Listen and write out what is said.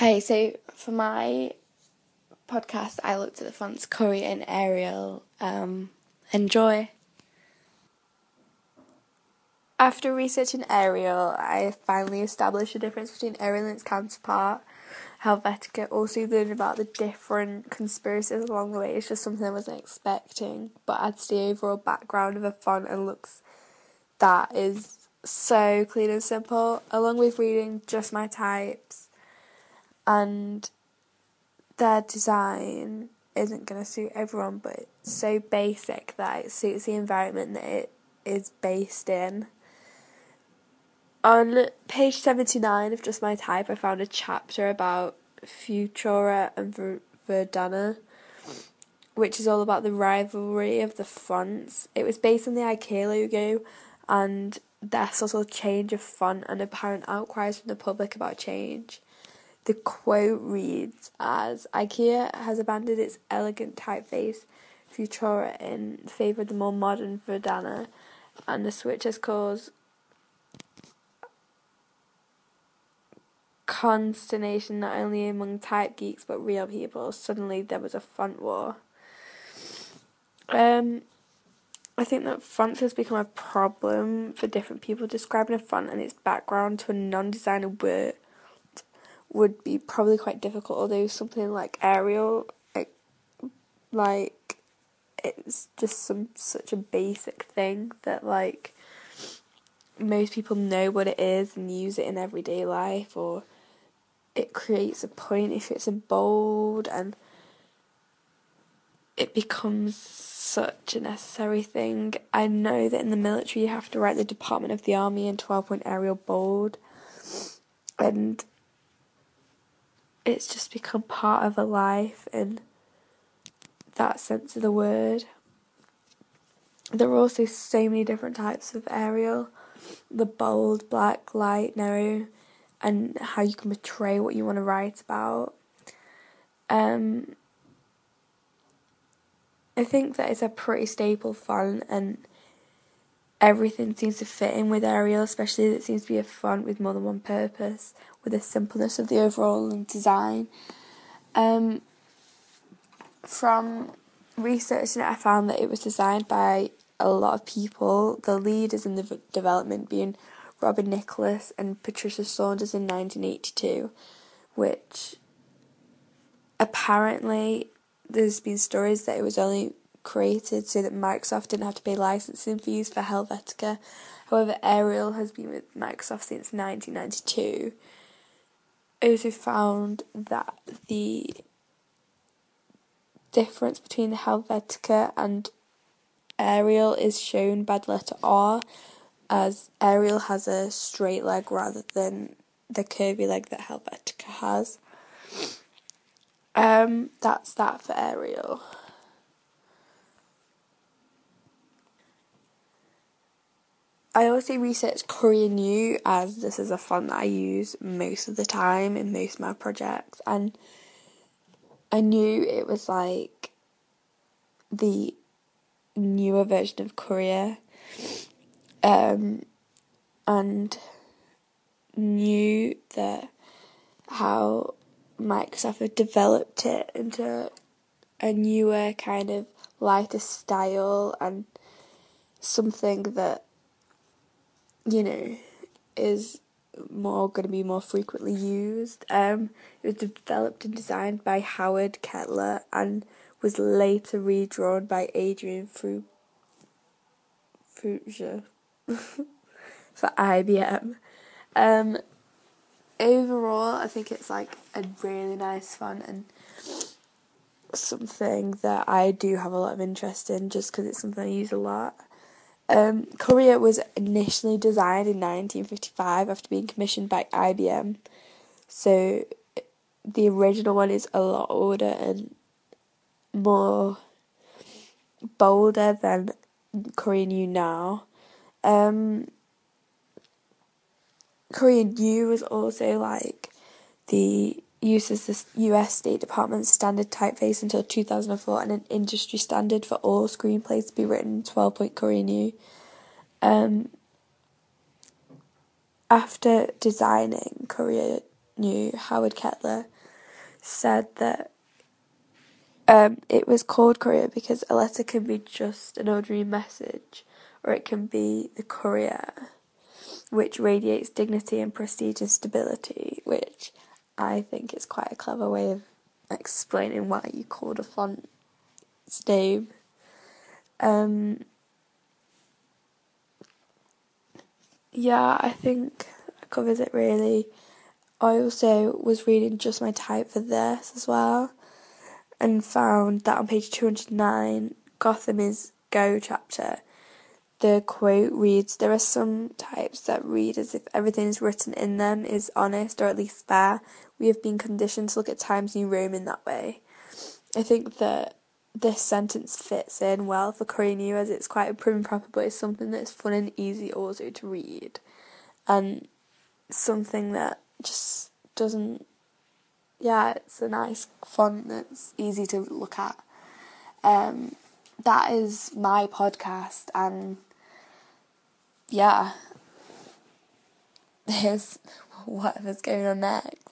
Hey, so for my podcast, I looked at the fonts Courier and Arial. Um, enjoy. After researching Arial, I finally established the difference between Arial and its counterpart, Helvetica. Also learned about the different conspiracies along the way. It's just something I wasn't expecting, but adds the overall background of a font and looks that is so clean and simple. Along with reading just my types and their design isn't going to suit everyone, but it's so basic that it suits the environment that it is based in. On page 79 of Just My Type, I found a chapter about Futura and Ver- Verdana, which is all about the rivalry of the fonts. It was based on the IKEA logo and their subtle change of font and apparent outcries from the public about change. The quote reads as IKEA has abandoned its elegant typeface Futura in favour of the more modern Verdana, and the switch has caused consternation not only among type geeks but real people. Suddenly there was a font war. Um, I think that fonts has become a problem for different people. Describing a font and its background to a non-designer word would be probably quite difficult. Although something like Arial, like, like it's just some such a basic thing that like most people know what it is and use it in everyday life, or it creates a point if it's in bold and it becomes such a necessary thing. I know that in the military you have to write the Department of the Army in 12 point Arial bold, and it's just become part of a life in that sense of the word. There are also so many different types of Arial the bold, black, light, narrow, and how you can portray what you want to write about. Um, I think that it's a pretty staple font and everything seems to fit in with Arial, especially as it seems to be a font with more than one purpose, with the simpleness of the overall design. Um, from researching it, I found that it was designed by a lot of people, the leaders in the development being Robin Nicholas and Patricia Saunders in 1982, which apparently there's been stories that it was only created so that Microsoft didn't have to pay licensing fees for Helvetica. However, Arial has been with Microsoft since 1992. I also found that the difference between Helvetica and Arial is shown by the letter R, as Arial has a straight leg rather than the curvy leg that Helvetica has. Um, that's that for Arial. I also researched Courier New as this is a font that I use most of the time in most of my projects, and I knew it was like the newer version of Courier, um, and knew that how Microsoft had developed it into a newer kind of lighter style and something that you know is more going to be more frequently used. Um, it was developed and designed by Howard Kettler and was later redrawn by Adrian Fruja for IBM. Um, overall, I think it's like a really nice font and something that I do have a lot of interest in just because it's something I use a lot. Um, Courier was initially designed in 1955 after being commissioned by IBM. So the original one is a lot older and more bolder than Courier New now. Um, Courier New was also like the uses the US State Department's standard typeface until 2004 and an industry standard for all screenplays to be written in 12 point Courier New. Um, after designing Courier New, Howard Kettler, said that um, it was called courier because a letter can be just an ordinary message, or it can be the courier, which radiates dignity and prestige and stability, which I think it's quite a clever way of explaining why you called a font name. Um, yeah, I think that covers it really. I also was reading Just My Type for this as well and found that on page 209, Gotham is Go chapter, the quote reads There are some types that read as if everything is written in them is honest or at least fair. We have been conditioned to look at Times New Roman that way. I think that this sentence fits in well for Courier New as it's quite a prim and proper, but it's something that's fun and easy also to read, and something that just doesn't. Yeah, it's a nice font that's easy to look at. Um, that is my podcast, and yeah, here's whatever's going on next.